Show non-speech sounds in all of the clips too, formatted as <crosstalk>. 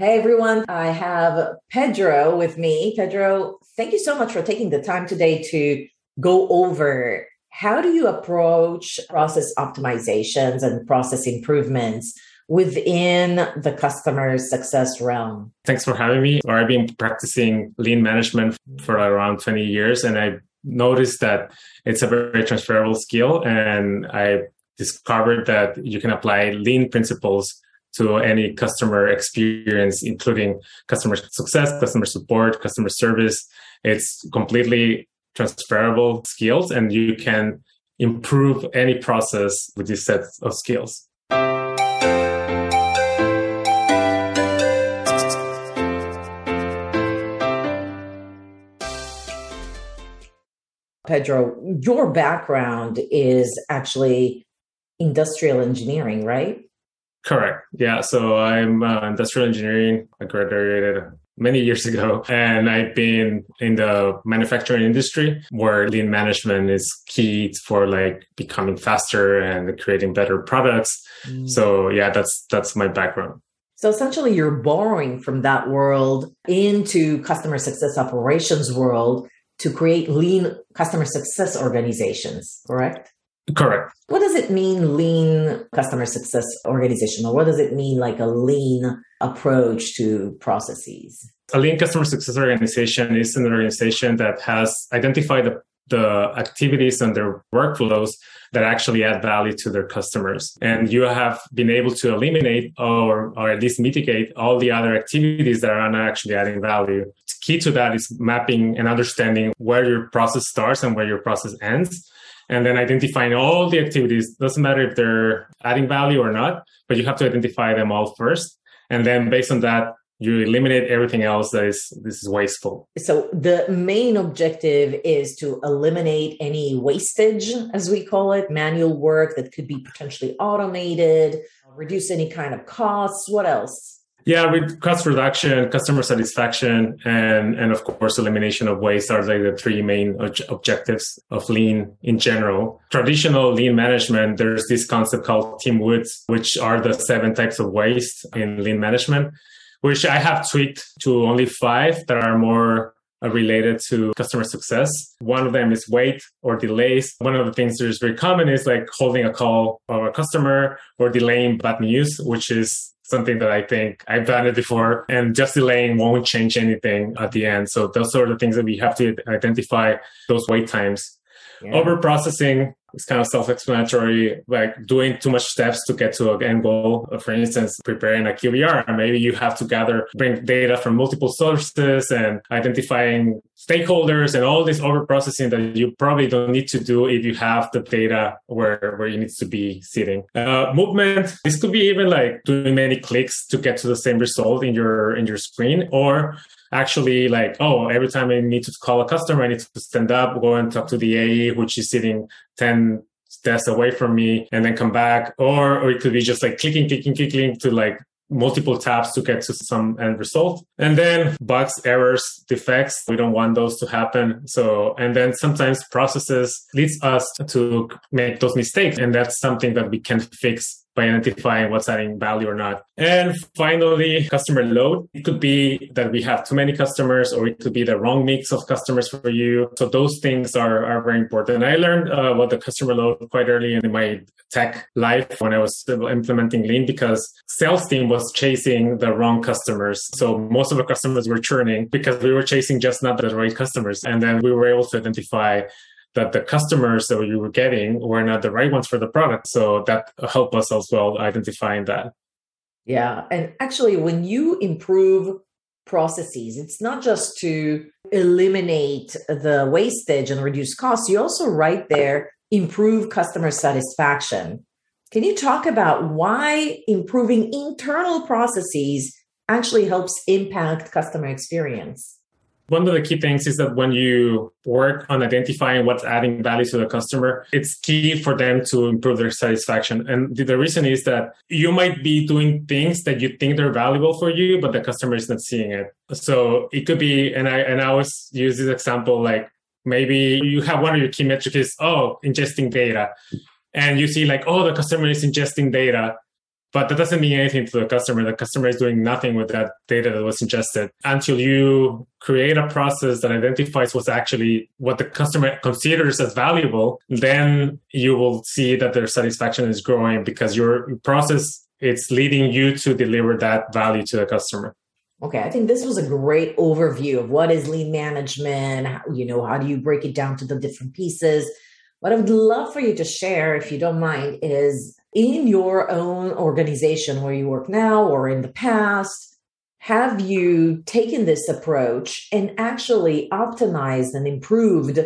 Hey everyone, I have Pedro with me. Pedro, thank you so much for taking the time today to go over how do you approach process optimizations and process improvements within the customer success realm? Thanks for having me. I've been practicing lean management for around 20 years and I noticed that it's a very transferable skill and I discovered that you can apply lean principles to any customer experience, including customer success, customer support, customer service. It's completely transferable skills and you can improve any process with this set of skills. Pedro, your background is actually industrial engineering, right? Correct. Yeah. So I'm uh, industrial engineering. I graduated many years ago and I've been in the manufacturing industry where lean management is key for like becoming faster and creating better products. Mm. So yeah, that's, that's my background. So essentially you're borrowing from that world into customer success operations world to create lean customer success organizations, correct? Correct. What does it mean, lean customer success organization? Or what does it mean, like a lean approach to processes? A lean customer success organization is an organization that has identified the, the activities and their workflows that actually add value to their customers. And you have been able to eliminate or, or at least mitigate all the other activities that are not actually adding value. Key to that is mapping and understanding where your process starts and where your process ends and then identifying all the activities. Doesn't matter if they're adding value or not but you have to identify them all first. And then based on that you eliminate everything else that is this is wasteful. So the main objective is to eliminate any wastage as we call it manual work that could be potentially automated reduce any kind of costs. What else yeah, with cost reduction, customer satisfaction, and and of course elimination of waste are like the three main objectives of lean in general. Traditional lean management, there's this concept called TIMWOODS, which are the seven types of waste in lean management, which I have tweaked to only five that are more uh, related to customer success. One of them is wait or delays. One of the things that is very common is like holding a call of a customer or delaying bad news, which is something that I think I've done it before and just delaying won't change anything at the end. So those are the things that we have to identify those wait times. Yeah. Over processing is kind of self-explanatory, like doing too much steps to get to an end goal. For instance, preparing a QBR, maybe you have to gather, bring data from multiple sources and identifying stakeholders and all this over processing that you probably don't need to do if you have the data where, where it needs to be sitting. Uh, movement, this could be even like doing many clicks to get to the same result in your, in your screen or actually like, oh, every time I need to call a customer, I need to stand up, go and talk to the AE, which is sitting 10 desks away from me and then come back. Or, or it could be just like clicking, clicking, clicking to like multiple tabs to get to some end result. And then bugs, errors, defects, we don't want those to happen. So, and then sometimes processes leads us to make those mistakes. And that's something that we can fix by identifying what's adding value or not. And finally, customer load. It could be that we have too many customers or it could be the wrong mix of customers for you. So those things are, are very important. I learned uh, about the customer load quite early in my tech life when I was implementing lean because sales team was chasing the wrong customers. So most of the customers were churning because we were chasing just not the right customers. And then we were able to identify that the customers that you were getting were not the right ones for the product. So that helped us as well identifying that. Yeah. And actually, when you improve processes, it's not just to eliminate the wastage and reduce costs, you also right there improve customer satisfaction. Can you talk about why improving internal processes actually helps impact customer experience? One of the key things is that when you work on identifying what's adding value to the customer, it's key for them to improve their satisfaction. And the reason is that you might be doing things that you think they're valuable for you, but the customer is not seeing it. So it could be, and I and I always use this example like maybe you have one of your key metrics is oh ingesting data and you see like oh the customer is ingesting data but that doesn't mean anything to the customer. The customer is doing nothing with that data that was ingested until you create a process that identifies what's actually what the customer considers as valuable. Then you will see that their satisfaction is growing because your process it's leading you to deliver that value to the customer. Okay, I think this was a great overview of what is lean management. You know, how do you break it down to the different pieces? What I would love for you to share, if you don't mind, is in your own organization where you work now or in the past, have you taken this approach and actually optimized and improved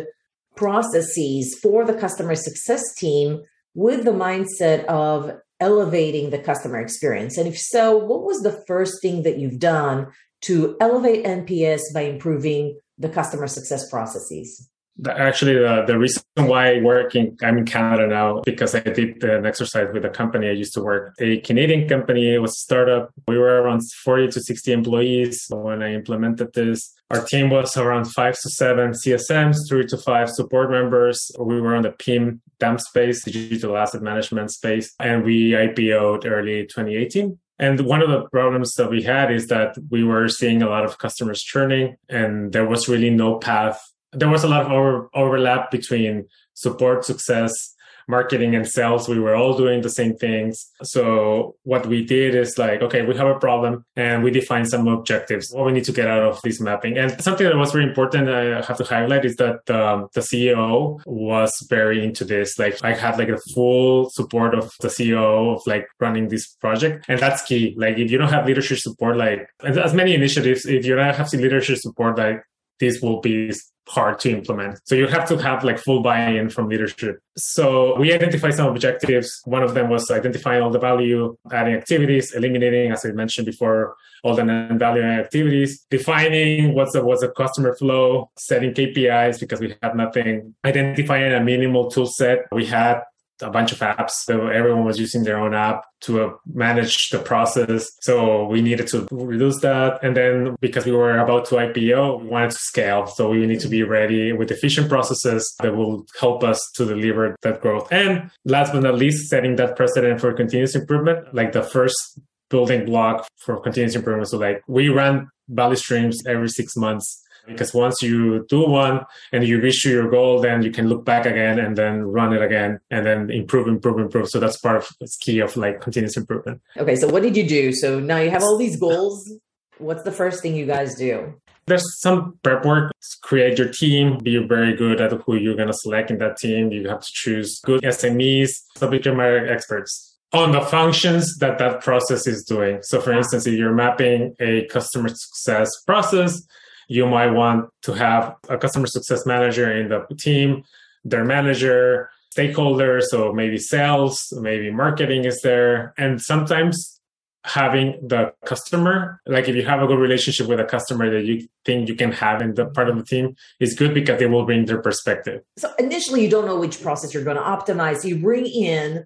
processes for the customer success team with the mindset of elevating the customer experience? And if so, what was the first thing that you've done to elevate NPS by improving the customer success processes? Actually, the, the reason why I work in, I'm in Canada now because I did an exercise with a company I used to work. A Canadian company, it was a startup. We were around 40 to 60 employees when I implemented this. Our team was around five to seven CSMs, three to five support members. We were on the PIM DAM space, digital asset management space, and we IPO'd early 2018. And one of the problems that we had is that we were seeing a lot of customers churning and there was really no path there was a lot of over, overlap between support success marketing and sales. We were all doing the same things. So what we did is like okay we have a problem and we define some objectives. What we need to get out of this mapping. And something that was very important i have to highlight is that um, the ceo was very into this. Like i had like the full support of the ceo of like running this project. And that's key. Like if you don't have leadership support like as many initiatives if you don't have leadership support like this will be hard to implement. So you have to have like full buy-in from leadership. So we identified some objectives. One of them was identifying all the value adding activities, eliminating, as I mentioned before, all the non-value activities, defining what's the what's the customer flow, setting KPIs because we had nothing, identifying a minimal tool set. We had a bunch of apps. So everyone was using their own app to uh, manage the process. So we needed to reduce that. And then because we were about to IPO, we wanted to scale. So we need to be ready with efficient processes that will help us to deliver that growth. And last but not least, setting that precedent for continuous improvement, like the first building block for continuous improvement. So like we run value streams every six months because once you do one and you reach your goal then you can look back again and then run it again and then improve improve improve. So that's part of it's key of like continuous improvement. Okay so what did you do? So now you have all these goals. What's the first thing you guys do? There's some prep work. Create your team. Be very good at who you're going to select in that team. You have to choose good smes subject matter experts on the functions that that process is doing. So, for instance, if you're mapping a customer success process, you might want to have a customer success manager in the team, their manager, stakeholders, so maybe sales, maybe marketing is there. And sometimes having the customer, like if you have a good relationship with a customer that you think you can have in the part of the team, is good because they will bring their perspective. So initially, you don't know which process you're going to optimize. You bring in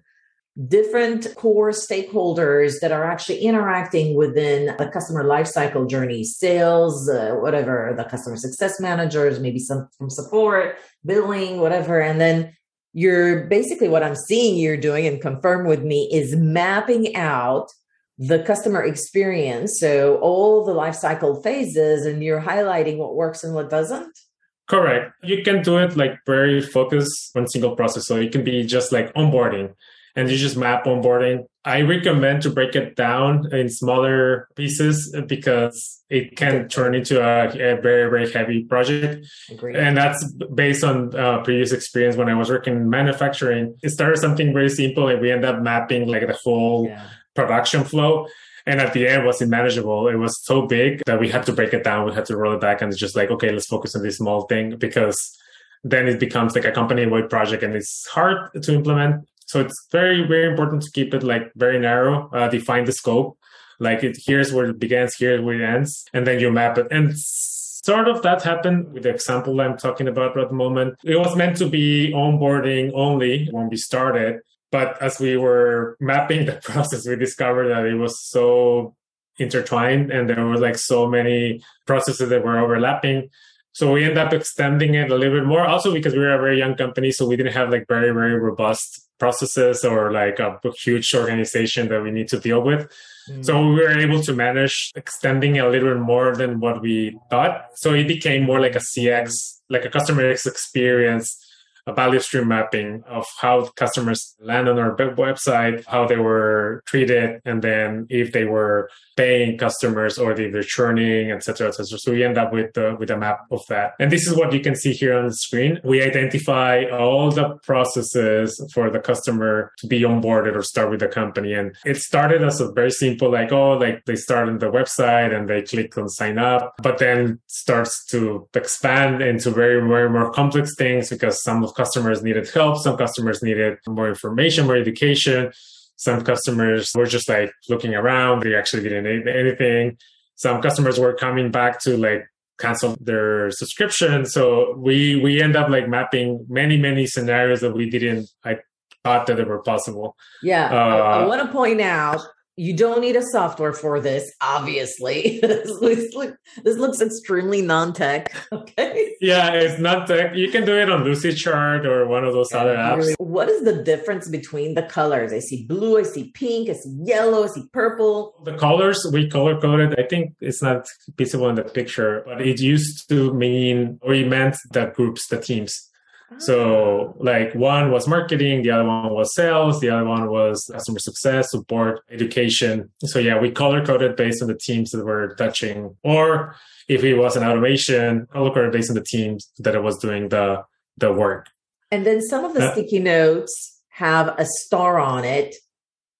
different core stakeholders that are actually interacting within the customer lifecycle journey sales uh, whatever the customer success managers maybe some from support billing whatever. And then you're basically what i'm seeing you're doing and confirm with me is mapping out the customer experience. So all the lifecycle phases and you're highlighting what works and what doesn't? Correct. You can do it like very focused on single process. So it can be just like onboarding and you just map onboarding. I recommend to break it down in smaller pieces because it can turn into a, a very, very heavy project. Agreed. And that's based on uh, previous experience when I was working in manufacturing. It started something very simple and we end up mapping like the whole yeah. production flow. And at the end, it was unmanageable. It was so big that we had to break it down. We had to roll it back and it's just like, okay, let's focus on this small thing because then it becomes like a company wide project and it's hard to implement so it's very, very important to keep it like very narrow, uh, define the scope. Like it here's where it begins, here's where it ends, and then you map it. And sort of that happened with the example I'm talking about at the moment. It was meant to be onboarding only when we started. But as we were mapping <laughs> the process, we discovered that it was so intertwined and there were like so many processes that were overlapping so we end up extending it a little bit more also because we were a very young company. So we didn't have like very, very robust processes or like a huge organization that we need to deal with. Mm-hmm. So we were able to manage extending a little bit more than what we thought. So it became more like a CX, like a customer experience a value stream mapping of how customers land on our website, how they were treated, and then if they were paying customers or if they're churning, etc., etc. So we end up with with a map of that. And this is what you can see here on the screen. We identify all the processes for the customer to be onboarded or start with the company. And it started as a very simple, like, oh, like they start on the website and they click on sign up, but then starts to expand into very, very more complex things because some of customers needed help, some customers needed more information, more education. Some customers were just like looking around, they actually didn't need anything. Some customers were coming back to like cancel their subscription. So we we end up like mapping many, many scenarios that we didn't I thought that they were possible. Yeah. Uh, I, I want to point out you don't need a software for this, obviously. <laughs> this, looks, this looks extremely non-tech. <laughs> Okay. Yeah, it's not tech. You can do it on Lucidchart or one of those other apps. What is the difference between the colors? I see blue, I see pink, I see yellow, I see purple. The colors we color coded. I think it's not visible in the picture, but it used to mean or it meant the groups, the teams. So like one was marketing, the other one was sales, the other one was customer success, support, education. So yeah, we color coded based on the teams that were touching, or if it was an automation, color coded based on the teams that it was doing the the work. And then some of the uh, sticky notes have a star on it,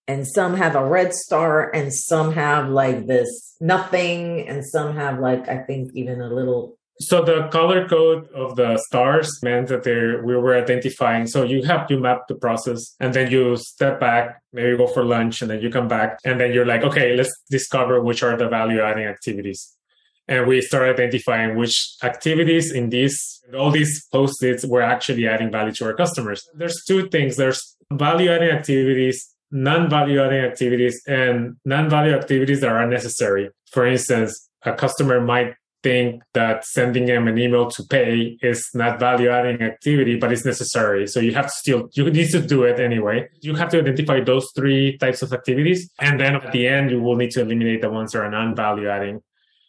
and some have a red star, and some have like this nothing, and some have like I think even a little so the color code of the stars meant that they we were identifying. So you have to map the process and then you step back, maybe go for lunch and then you come back and then you're like, okay, let's discover which are the value adding activities. And we start identifying which activities in these, all these post-its were actually adding value to our customers. There's two things. There's value adding activities non-value adding activities and non-value activities that are necessary. For instance, a customer might think that sending them an email to pay is not value adding activity, but it's necessary. So you have to still, you need to do it anyway. You have to identify those three types of activities. And then at the end, you will need to eliminate the ones that are non value adding.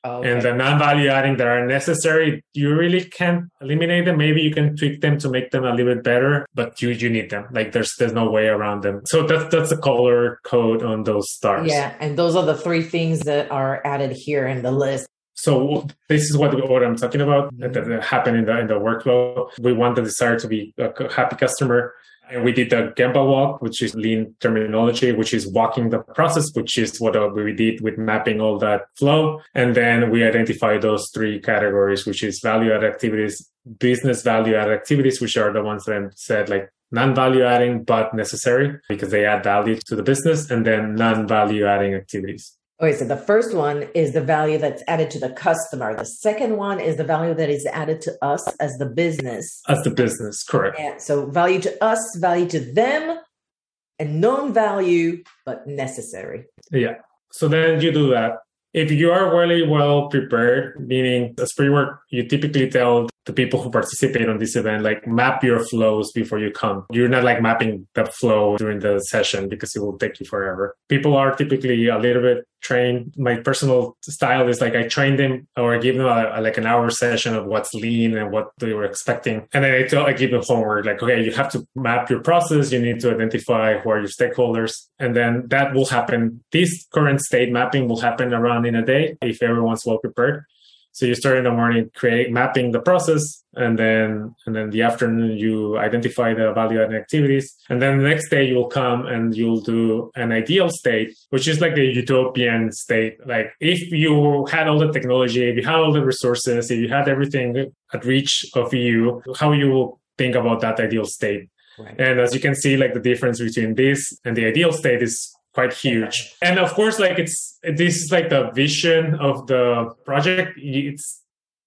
Oh, okay. And the non value adding that are necessary, you really can't eliminate them. Maybe you can tweak them to make them a little bit better, but you, you need them. Like there's, there's no way around them. So that's, that's the color code on those stars. Yeah. And those are the three things that are added here in the list. So this is what, what I'm talking about mm-hmm. that, that happened in the in the workflow. We want the desire to be a happy customer. And we did the Gemba walk, which is lean terminology, which is walking the process, which is what uh, we did with mapping all that flow. And then we identify those three categories, which is value add activities, business value add activities, which are the ones that I said like non-value adding, but necessary because they add value to the business and then non-value adding activities. Okay, so the first one is the value that's added to the customer. The second one is the value that is added to us as the business. As the business, correct. Yeah, so value to us, value to them, and non value, but necessary. Yeah. So then you do that. If you are really well prepared, meaning as pre work, you typically tell the people who participate on this event, like map your flows before you come. You're not like mapping the flow during the session because it will take you forever. People are typically a little bit trained. My personal style is like I train them or I give them a, a, like an hour session of what's lean and what they were expecting. And then I tell, I give them homework like, okay, you have to map your process. You need to identify who are your stakeholders. And then that will happen. This current state mapping will happen around in a day if everyone's well prepared. So you start in the morning, create mapping the process, and then and then the afternoon you identify the value added activities, and then the next day you'll come and you'll do an ideal state, which is like the utopian state. Like if you had all the technology, if you had all the resources, if you had everything at reach of you, how you think about that ideal state. Right. And as you can see, like the difference between this and the ideal state is quite huge. And of course, like it's this is like the vision of the project. It's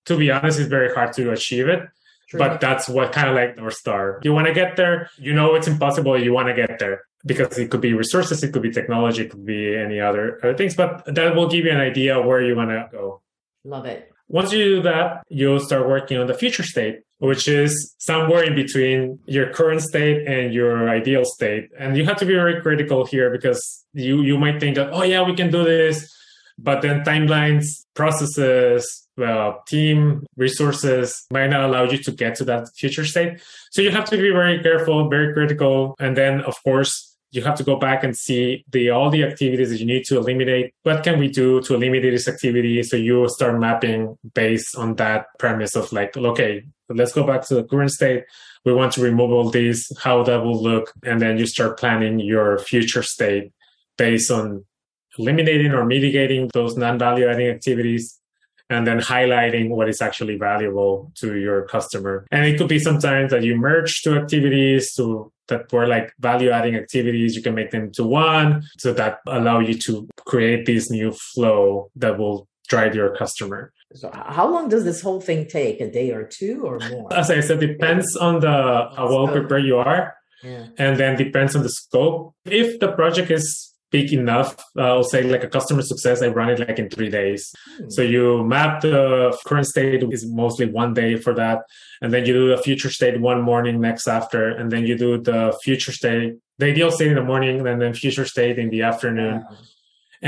to be honest, it's very hard to achieve it. True. But that's what kind of like North Star. You want to get there, you know it's impossible, you want to get there. Because it could be resources, it could be technology, it could be any other, other things, but that will give you an idea where you want to go. Love it. Once you do that, you'll start working on the future state, which is somewhere in between your current state and your ideal state. And you have to be very critical here because you, you might think that, oh yeah, we can do this. But then timelines, processes, well, team resources might not allow you to get to that future state. So you have to be very careful, very critical. And then of course, you have to go back and see the all the activities that you need to eliminate. What can we do to eliminate this activity? So you start mapping based on that premise of like, okay, let's go back to the current state. We want to remove all these, how that will look. And then you start planning your future state based on eliminating or mitigating those non-value adding activities and then highlighting what is actually valuable to your customer. And it could be sometimes that you merge two activities to that were like value adding activities. You can make them to one so that allow you to create this new flow that will drive your customer. So how long does this whole thing take? A day or two or more? As I said, depends on the how well prepared you are. Yeah. And then depends on the scope. If the project is big enough, uh, I'll say like a customer success, I run it like in three days. Hmm. So you map the current state is mostly one day for that. And then you do a future state one morning next after. And then you do the future state, the ideal state in the morning, and then future state in the afternoon.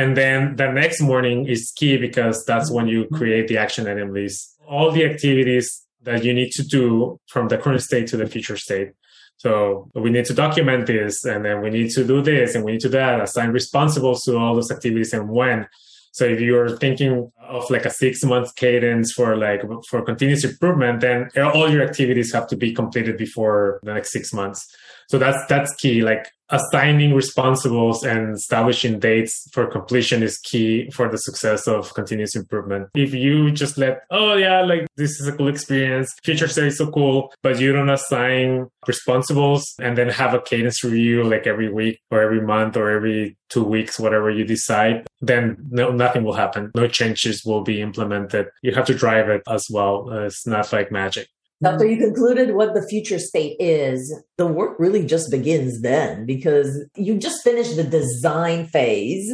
And then the next morning is key because that's when you hmm. create the action item list. All the activities that you need to do from the current state to the future state. So we need to document this and then we need to do this and we need to that, assign responsibles to all those activities and when. So if you're thinking of like a six month cadence for like for continuous improvement, then all your activities have to be completed before the next six months. So that's that's key. Like assigning responsibles and establishing dates for completion is key for the success of continuous improvement. If you just let, oh yeah, like this is a cool experience, future state is so cool, but you don't assign responsibles and then have a cadence review like every week or every month or every two weeks, whatever you decide, then no, nothing will happen. No changes will be implemented. You have to drive it as well. Uh, it's not like magic. After you concluded what the future state is, the work really just begins then because you just finished the design phase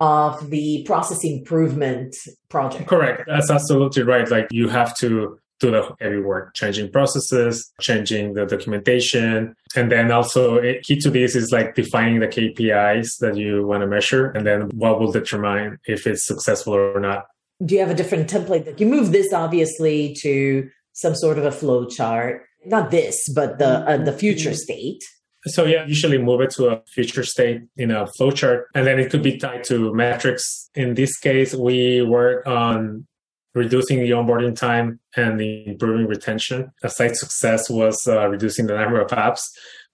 of the process improvement project. Correct. That's absolutely right. Like you have to do the heavy work, changing processes, changing the documentation. And then also it, key to this is like defining the KPIs that you want to measure and then what will determine if it's successful or not. Do you have a different template? That you move this obviously to some sort of a flow chart. Not this, but the uh, the future state. So yeah, usually move it to a future state in a flowchart, and then it could be tied to metrics. In this case, we work on reducing the onboarding time and improving retention. A site success was uh, reducing the number of apps,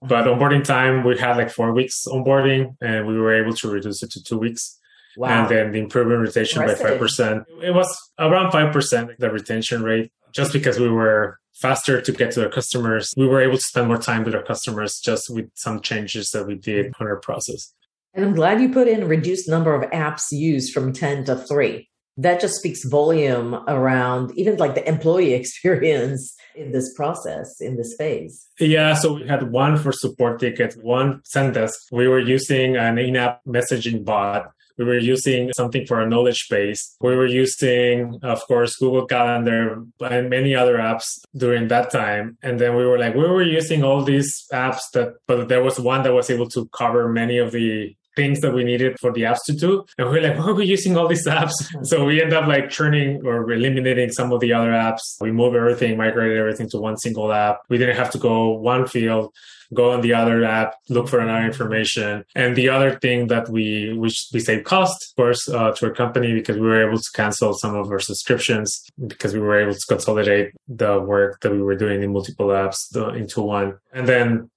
but onboarding time we had like four weeks onboarding, and we were able to reduce it to two weeks. Wow. And then the improvement retention by five percent. It was around five percent the retention rate just because we were faster to get to our customers, we were able to spend more time with our customers just with some changes that we did on our process. And I'm glad you put in reduced number of apps used from 10 to 3. That just speaks volume around even like the employee <laughs> experience in this process, in this phase. Yeah, so we had one for support tickets, one Zendesk. We were using an in-app messaging bot we were using something for our knowledge base. We were using, of course, Google Calendar and many other apps during that time. And then we were like, we were using all these apps that, but there was one that was able to cover many of the things that we needed for the apps to do. And we are like, <laughs> why are we using all these apps? So we end up like churning or eliminating some of the other apps. We moved everything, migrated everything to one single app. We didn't have to go one field go on the other app, look for another information. And the other thing that we which we save cost, of course, uh, to our company because we were able to cancel some of our subscriptions because we were able to consolidate the work that we were doing in multiple apps into one. And then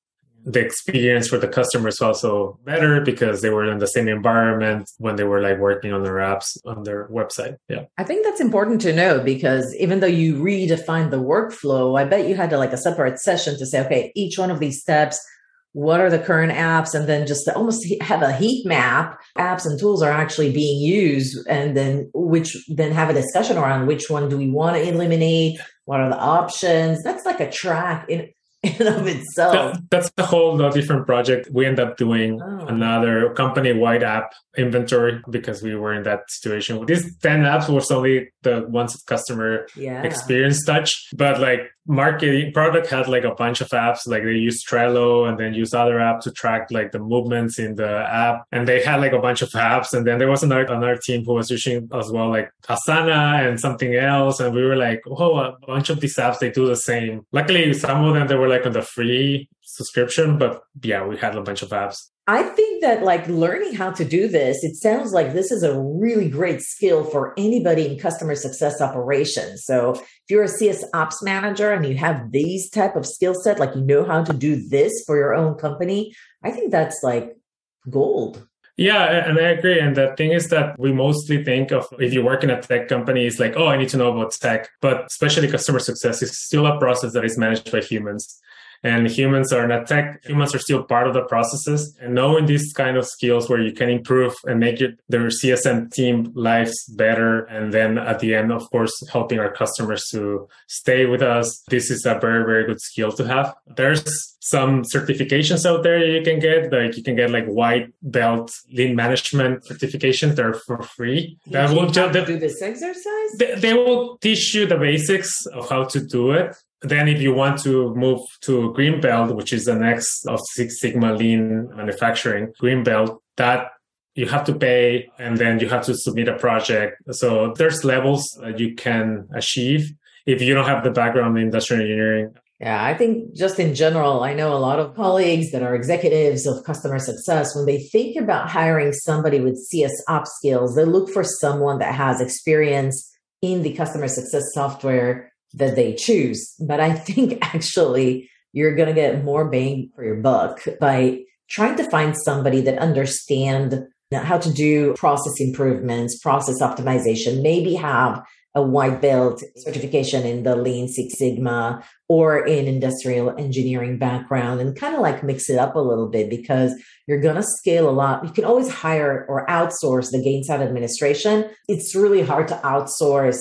the experience for the customers also better because they were in the same environment when they were like working on their apps on their website. Yeah. I think that's important to know because even though you redefined the workflow, I bet you had to like a separate session to say, okay, each one of these steps, what are the current apps? And then just almost have a heat map. Apps and tools are actually being used and then which then have a discussion around which one do we want to eliminate? What are the options? That's like a track in <laughs> in of itself. That, that's a whole different project. We end up doing oh. another company wide app inventory because we were in that situation. These 10 apps was only the ones that customer Yeah. experience touch. But like marketing product had like a bunch of apps, like they use Trello and then use other app to track like the movements in the app. And they had like a bunch of apps. And then there was another, another team who was using as well, like Asana and something else. And we were like, oh, a bunch of these apps, they do the same. Luckily, some of them, they were like on the free subscription, but yeah, we had a bunch of apps. I think that like learning how to do this, it sounds like this is a really great skill for anybody in customer success operations. So if you're a CS ops manager and you have these type of skill set, like you know how to do this for your own company, I think that's like gold. Yeah, and I agree. And the thing is that we mostly think of if you work in a tech company, it's like, oh, I need to know about tech. But especially customer success is still a process that is managed by humans and humans are not tech humans are still part of the processes. And knowing these kind of skills where you can improve and make it, their csm team lives better and then at the end of course helping our customers to stay with us this is a very very good skill to have. There's some certifications out there you can get like you can get like white belt lean management certifications they're for free. That will just do this exercise? They, they will teach you the basics of how to do it then if you want to move to green belt which is the next of six sigma lean manufacturing green belt that you have to pay and then you have to submit a project so there's levels that you can achieve if you don't have the background in industrial engineering yeah, I think just in general, I know a lot of colleagues that are executives of customer success. When they think about hiring somebody with CS ops skills, they look for someone that has experience in the customer success software that they choose. But I think <laughs> actually you're going to get more bang for your buck by trying to find somebody that understand how to do process improvements, process optimization, maybe have a white belt certification in the Lean Six Sigma or in industrial engineering background and kind of like mix it up a little bit because you're going to scale a lot. You can always hire or outsource the Gainsight administration. It's really hard to outsource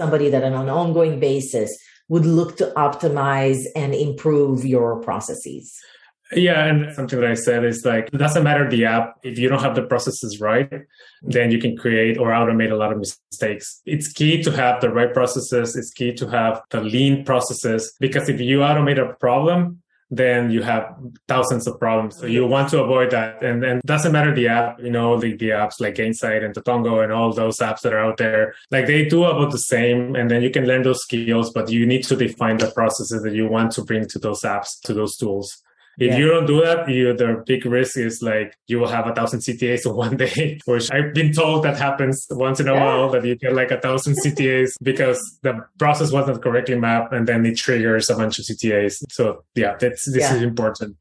somebody that on an ongoing basis would look to optimize and improve your processes. Yeah, and something that I said is like it doesn't matter the app if you don't have the processes right, then you can create or automate a lot of mistakes. It's key to have the right processes. It's key to have the lean processes because if you automate a problem, then you have thousands of problems. So you want to avoid that. And then doesn't matter the app, you know, the, the apps like Gainsight and Totango and all those apps that are out there. Like they do about the same. And then you can learn those skills, but you need to define the processes that you want to bring to those apps, to those tools. If yeah. you don't do that, you the big risk is like you will have a thousand CTAs in <laughs> one day, which I've been told that happens once in a yeah. while that you get like a thousand CTAs because the process wasn't correctly mapped and then it triggers a bunch of CTAs. So yeah, that's this yeah. is important.